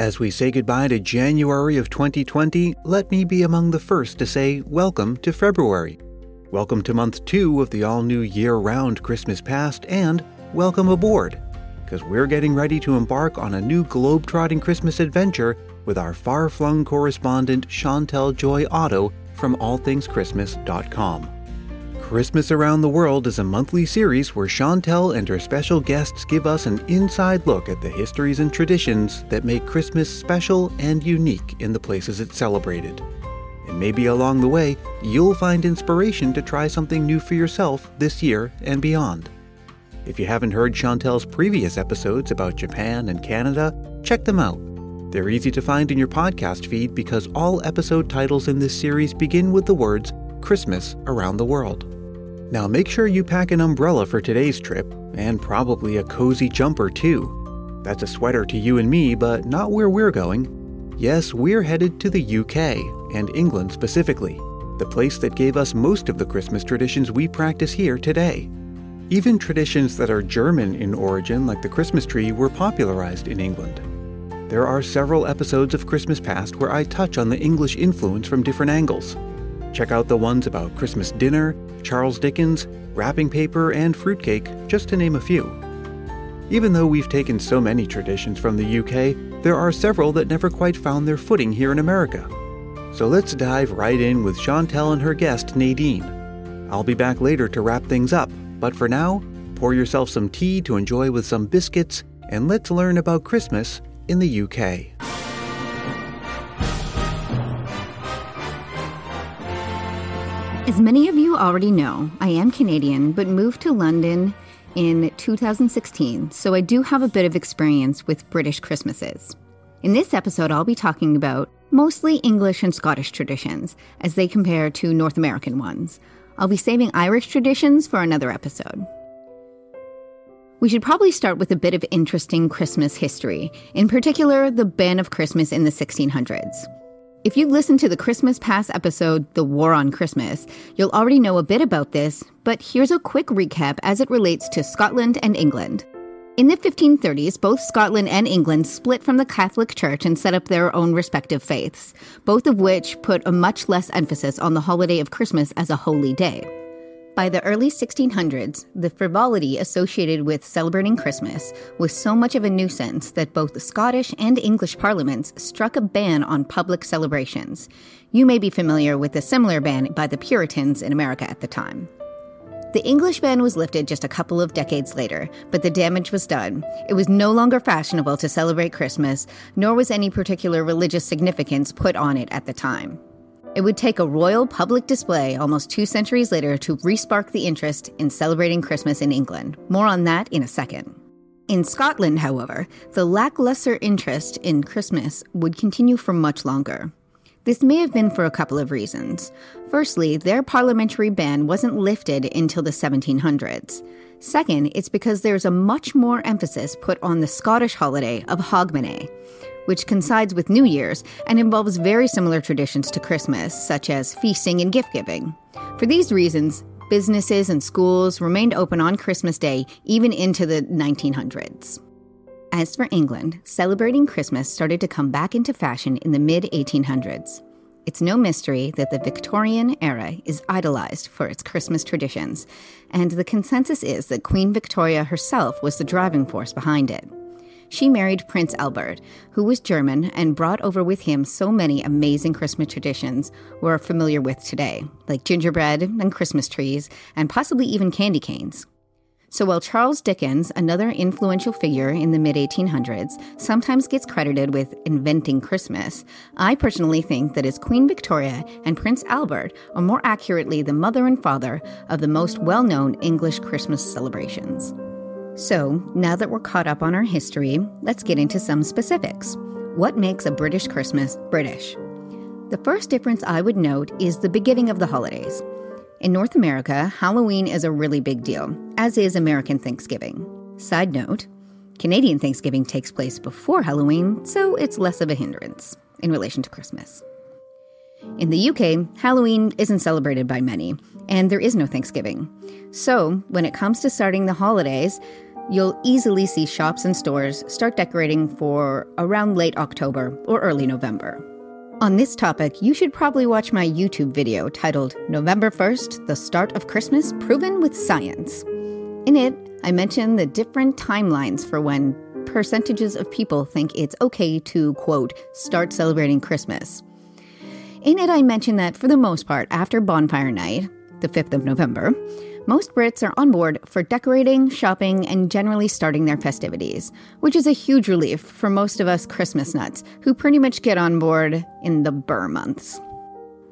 As we say goodbye to January of 2020, let me be among the first to say welcome to February. Welcome to month two of the all new year round Christmas past, and welcome aboard, because we're getting ready to embark on a new globe-trotting Christmas adventure with our far flung correspondent Chantelle Joy Otto from allthingschristmas.com. Christmas Around the World is a monthly series where Chantelle and her special guests give us an inside look at the histories and traditions that make Christmas special and unique in the places it's celebrated. And maybe along the way, you'll find inspiration to try something new for yourself this year and beyond. If you haven't heard Chantelle's previous episodes about Japan and Canada, check them out. They're easy to find in your podcast feed because all episode titles in this series begin with the words Christmas Around the World. Now make sure you pack an umbrella for today's trip, and probably a cozy jumper too. That's a sweater to you and me, but not where we're going. Yes, we're headed to the UK, and England specifically, the place that gave us most of the Christmas traditions we practice here today. Even traditions that are German in origin, like the Christmas tree, were popularized in England. There are several episodes of Christmas Past where I touch on the English influence from different angles. Check out the ones about Christmas dinner, Charles Dickens, wrapping paper, and fruitcake, just to name a few. Even though we've taken so many traditions from the UK, there are several that never quite found their footing here in America. So let's dive right in with Chantelle and her guest, Nadine. I'll be back later to wrap things up, but for now, pour yourself some tea to enjoy with some biscuits, and let's learn about Christmas in the UK. As many of you already know, I am Canadian, but moved to London in 2016, so I do have a bit of experience with British Christmases. In this episode, I'll be talking about mostly English and Scottish traditions as they compare to North American ones. I'll be saving Irish traditions for another episode. We should probably start with a bit of interesting Christmas history, in particular, the ban of Christmas in the 1600s. If you listened to the Christmas Past episode, The War on Christmas, you'll already know a bit about this, but here's a quick recap as it relates to Scotland and England. In the 1530s, both Scotland and England split from the Catholic Church and set up their own respective faiths, both of which put a much less emphasis on the holiday of Christmas as a holy day. By the early 1600s, the frivolity associated with celebrating Christmas was so much of a nuisance that both the Scottish and English parliaments struck a ban on public celebrations. You may be familiar with a similar ban by the Puritans in America at the time. The English ban was lifted just a couple of decades later, but the damage was done. It was no longer fashionable to celebrate Christmas, nor was any particular religious significance put on it at the time. It would take a royal public display almost two centuries later to respark the interest in celebrating Christmas in England. More on that in a second. In Scotland, however, the lackluster interest in Christmas would continue for much longer. This may have been for a couple of reasons. Firstly, their parliamentary ban wasn't lifted until the 1700s. Second, it's because there's a much more emphasis put on the Scottish holiday of Hogmanay which coincides with New Year's and involves very similar traditions to Christmas, such as feasting and gift giving. For these reasons, businesses and schools remained open on Christmas Day even into the 1900s. As for England, celebrating Christmas started to come back into fashion in the mid 1800s. It's no mystery that the Victorian era is idolized for its Christmas traditions, and the consensus is that Queen Victoria herself was the driving force behind it she married Prince Albert, who was German and brought over with him so many amazing Christmas traditions we're familiar with today, like gingerbread and Christmas trees, and possibly even candy canes. So while Charles Dickens, another influential figure in the mid 1800s, sometimes gets credited with inventing Christmas, I personally think that it's Queen Victoria and Prince Albert are more accurately the mother and father of the most well known English Christmas celebrations. So, now that we're caught up on our history, let's get into some specifics. What makes a British Christmas British? The first difference I would note is the beginning of the holidays. In North America, Halloween is a really big deal, as is American Thanksgiving. Side note Canadian Thanksgiving takes place before Halloween, so it's less of a hindrance in relation to Christmas. In the UK, Halloween isn't celebrated by many, and there is no Thanksgiving. So, when it comes to starting the holidays, you'll easily see shops and stores start decorating for around late October or early November. On this topic, you should probably watch my YouTube video titled November 1st The Start of Christmas Proven with Science. In it, I mention the different timelines for when percentages of people think it's okay to, quote, start celebrating Christmas. In it, I mention that for the most part, after bonfire night, the 5th of November, most Brits are on board for decorating, shopping, and generally starting their festivities, which is a huge relief for most of us Christmas nuts who pretty much get on board in the Ber months.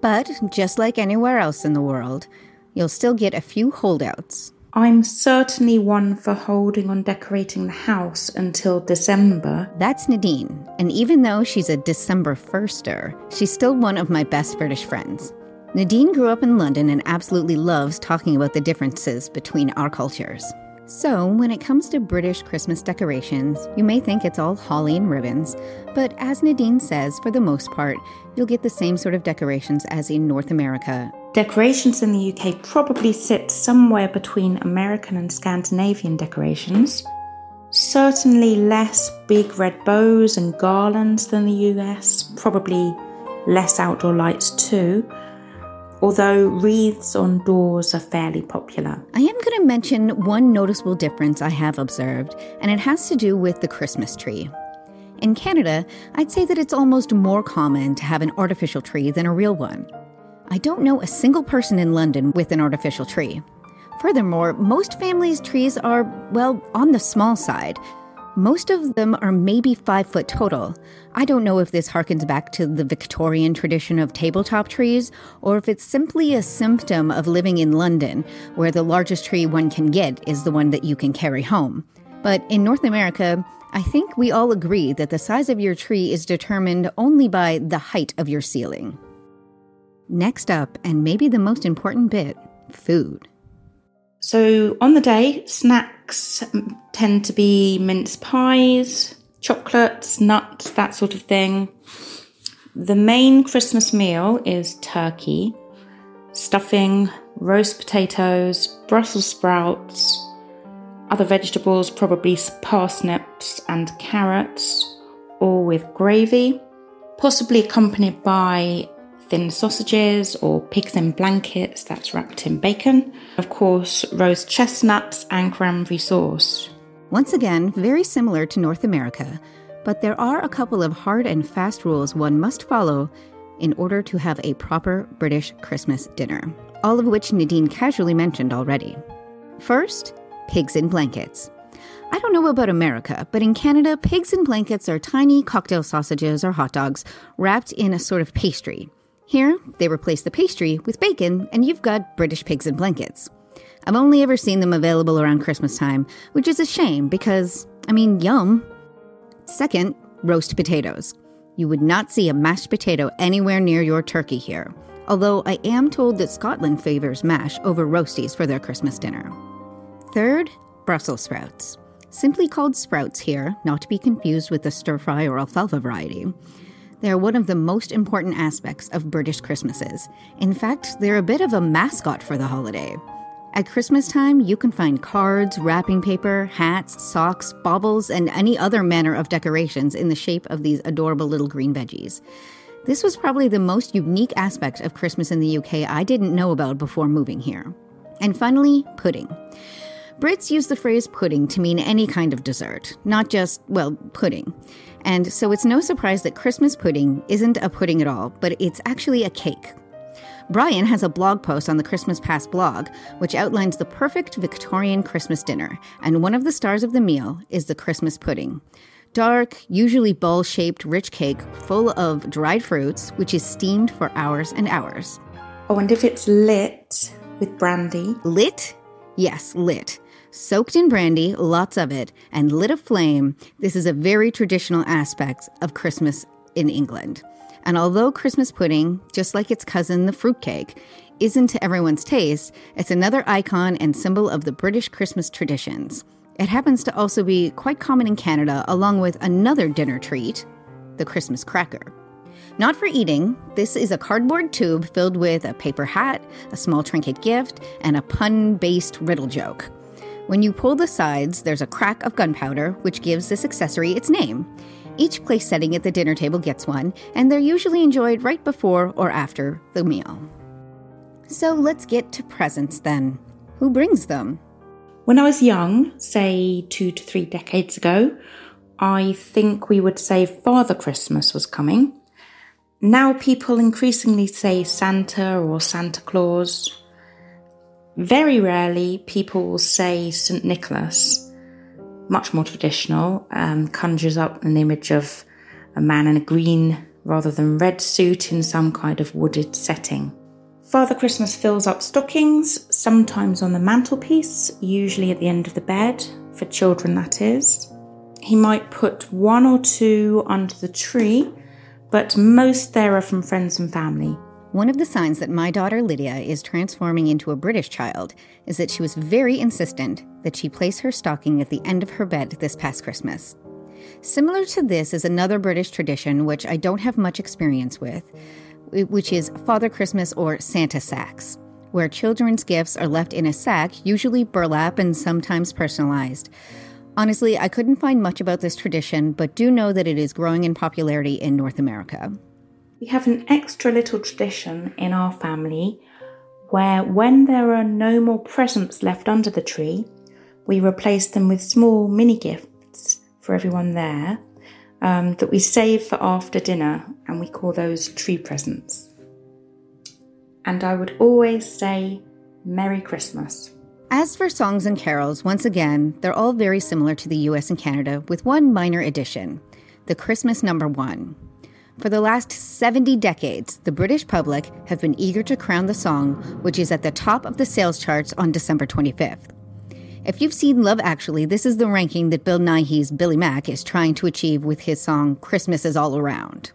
But just like anywhere else in the world, you'll still get a few holdouts. I'm certainly one for holding on decorating the house until December. That's Nadine, and even though she's a December firster, she's still one of my best British friends. Nadine grew up in London and absolutely loves talking about the differences between our cultures. So, when it comes to British Christmas decorations, you may think it's all holly and ribbons, but as Nadine says, for the most part, you'll get the same sort of decorations as in North America. Decorations in the UK probably sit somewhere between American and Scandinavian decorations. Certainly less big red bows and garlands than the US, probably less outdoor lights too although wreaths on doors are fairly popular. I am going to mention one noticeable difference I have observed, and it has to do with the Christmas tree. In Canada, I'd say that it's almost more common to have an artificial tree than a real one. I don't know a single person in London with an artificial tree. Furthermore, most families' trees are, well, on the small side, most of them are maybe five foot total. I don't know if this harkens back to the Victorian tradition of tabletop trees, or if it's simply a symptom of living in London, where the largest tree one can get is the one that you can carry home. But in North America, I think we all agree that the size of your tree is determined only by the height of your ceiling. Next up, and maybe the most important bit food. So on the day, snacks tend to be mince pies, chocolates, nuts, that sort of thing. The main Christmas meal is turkey, stuffing, roast potatoes, Brussels sprouts, other vegetables, probably parsnips and carrots, all with gravy, possibly accompanied by thin sausages or pigs in blankets that's wrapped in bacon. Of course, roast chestnuts and cranberry sauce. Once again, very similar to North America, but there are a couple of hard and fast rules one must follow in order to have a proper British Christmas dinner, all of which Nadine casually mentioned already. First, pigs in blankets. I don't know about America, but in Canada, pigs in blankets are tiny cocktail sausages or hot dogs wrapped in a sort of pastry. Here, they replace the pastry with bacon, and you've got British pigs in blankets. I've only ever seen them available around Christmas time, which is a shame because, I mean, yum. Second, roast potatoes. You would not see a mashed potato anywhere near your turkey here, although I am told that Scotland favors mash over roasties for their Christmas dinner. Third, Brussels sprouts. Simply called sprouts here, not to be confused with the stir fry or alfalfa variety. They are one of the most important aspects of British Christmases. In fact, they're a bit of a mascot for the holiday. At Christmas time, you can find cards, wrapping paper, hats, socks, baubles, and any other manner of decorations in the shape of these adorable little green veggies. This was probably the most unique aspect of Christmas in the UK I didn't know about before moving here. And finally, pudding. Brits use the phrase pudding to mean any kind of dessert, not just, well, pudding. And so it's no surprise that Christmas pudding isn't a pudding at all, but it's actually a cake. Brian has a blog post on the Christmas Past blog, which outlines the perfect Victorian Christmas dinner, and one of the stars of the meal is the Christmas pudding. Dark, usually ball shaped, rich cake full of dried fruits, which is steamed for hours and hours. Oh, and if it's lit with brandy? Lit? Yes, lit soaked in brandy, lots of it, and lit a flame, this is a very traditional aspect of Christmas in England. And although Christmas pudding, just like its cousin, the fruitcake, isn't to everyone's taste, it's another icon and symbol of the British Christmas traditions. It happens to also be quite common in Canada, along with another dinner treat, the Christmas cracker. Not for eating, this is a cardboard tube filled with a paper hat, a small trinket gift, and a pun based riddle joke. When you pull the sides, there's a crack of gunpowder, which gives this accessory its name. Each place setting at the dinner table gets one, and they're usually enjoyed right before or after the meal. So let's get to presents then. Who brings them? When I was young, say two to three decades ago, I think we would say Father Christmas was coming. Now people increasingly say Santa or Santa Claus. Very rarely people will say St. Nicholas. Much more traditional, um, conjures up an image of a man in a green rather than red suit in some kind of wooded setting. Father Christmas fills up stockings, sometimes on the mantelpiece, usually at the end of the bed, for children that is. He might put one or two under the tree, but most there are from friends and family. One of the signs that my daughter Lydia is transforming into a British child is that she was very insistent that she place her stocking at the end of her bed this past Christmas. Similar to this is another British tradition which I don't have much experience with, which is Father Christmas or Santa sacks, where children's gifts are left in a sack, usually burlap and sometimes personalized. Honestly, I couldn't find much about this tradition, but do know that it is growing in popularity in North America. We have an extra little tradition in our family where, when there are no more presents left under the tree, we replace them with small mini gifts for everyone there um, that we save for after dinner, and we call those tree presents. And I would always say, Merry Christmas. As for songs and carols, once again, they're all very similar to the US and Canada, with one minor addition the Christmas number one. For the last 70 decades, the British public have been eager to crown the song, which is at the top of the sales charts on December 25th. If you've seen Love Actually, this is the ranking that Bill Nighy's Billy Mack is trying to achieve with his song Christmas is All Around.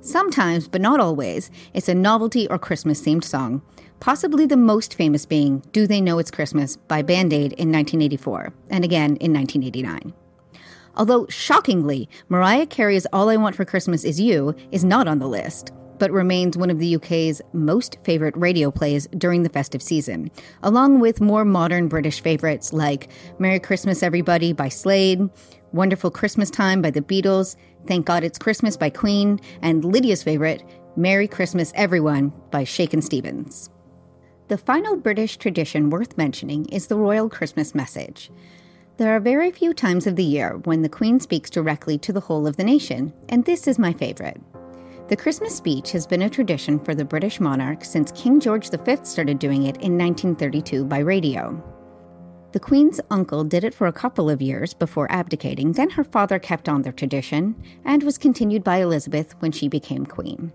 Sometimes, but not always, it's a novelty or Christmas themed song, possibly the most famous being Do They Know It's Christmas by Band Aid in 1984, and again in 1989. Although, shockingly, Mariah Carey's All I Want for Christmas Is You is not on the list, but remains one of the UK's most favourite radio plays during the festive season, along with more modern British favourites like Merry Christmas Everybody by Slade, Wonderful Christmas Time by the Beatles, Thank God It's Christmas by Queen, and Lydia's favourite, Merry Christmas Everyone by Shakin' Stevens. The final British tradition worth mentioning is the royal Christmas message. There are very few times of the year when the Queen speaks directly to the whole of the nation, and this is my favourite. The Christmas speech has been a tradition for the British monarch since King George V started doing it in 1932 by radio. The Queen's uncle did it for a couple of years before abdicating, then her father kept on the tradition, and was continued by Elizabeth when she became Queen.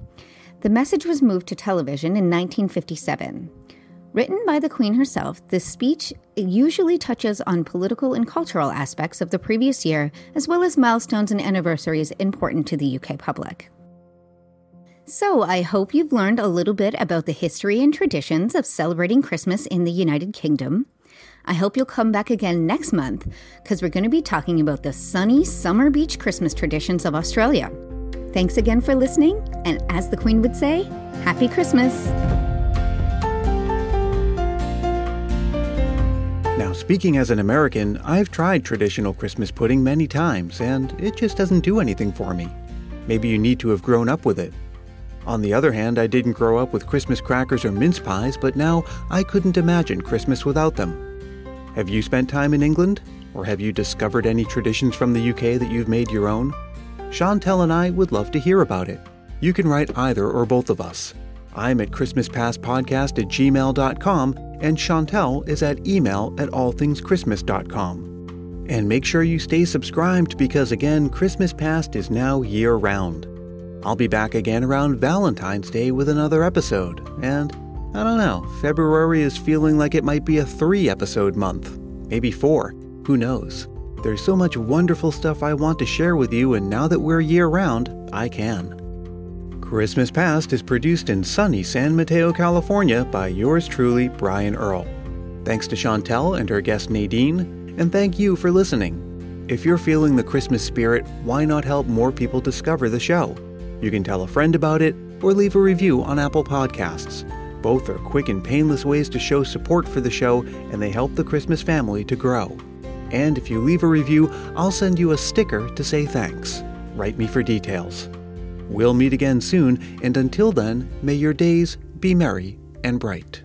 The message was moved to television in 1957. Written by the Queen herself, this speech usually touches on political and cultural aspects of the previous year, as well as milestones and anniversaries important to the UK public. So, I hope you've learned a little bit about the history and traditions of celebrating Christmas in the United Kingdom. I hope you'll come back again next month because we're going to be talking about the sunny summer beach Christmas traditions of Australia. Thanks again for listening, and as the Queen would say, Happy Christmas! Now, speaking as an American, I've tried traditional Christmas pudding many times, and it just doesn't do anything for me. Maybe you need to have grown up with it. On the other hand, I didn't grow up with Christmas crackers or mince pies, but now I couldn't imagine Christmas without them. Have you spent time in England? Or have you discovered any traditions from the UK that you've made your own? Chantelle and I would love to hear about it. You can write either or both of us. I'm at ChristmasPastPodcast at gmail.com, and Chantelle is at email at allthingschristmas.com. And make sure you stay subscribed because, again, Christmas Past is now year round. I'll be back again around Valentine's Day with another episode, and I don't know, February is feeling like it might be a three episode month, maybe four, who knows. There's so much wonderful stuff I want to share with you, and now that we're year round, I can. Christmas Past is produced in sunny San Mateo, California by yours truly, Brian Earl. Thanks to Chantelle and her guest Nadine, and thank you for listening. If you're feeling the Christmas spirit, why not help more people discover the show? You can tell a friend about it or leave a review on Apple Podcasts. Both are quick and painless ways to show support for the show, and they help the Christmas family to grow. And if you leave a review, I'll send you a sticker to say thanks. Write me for details. We'll meet again soon, and until then, may your days be merry and bright.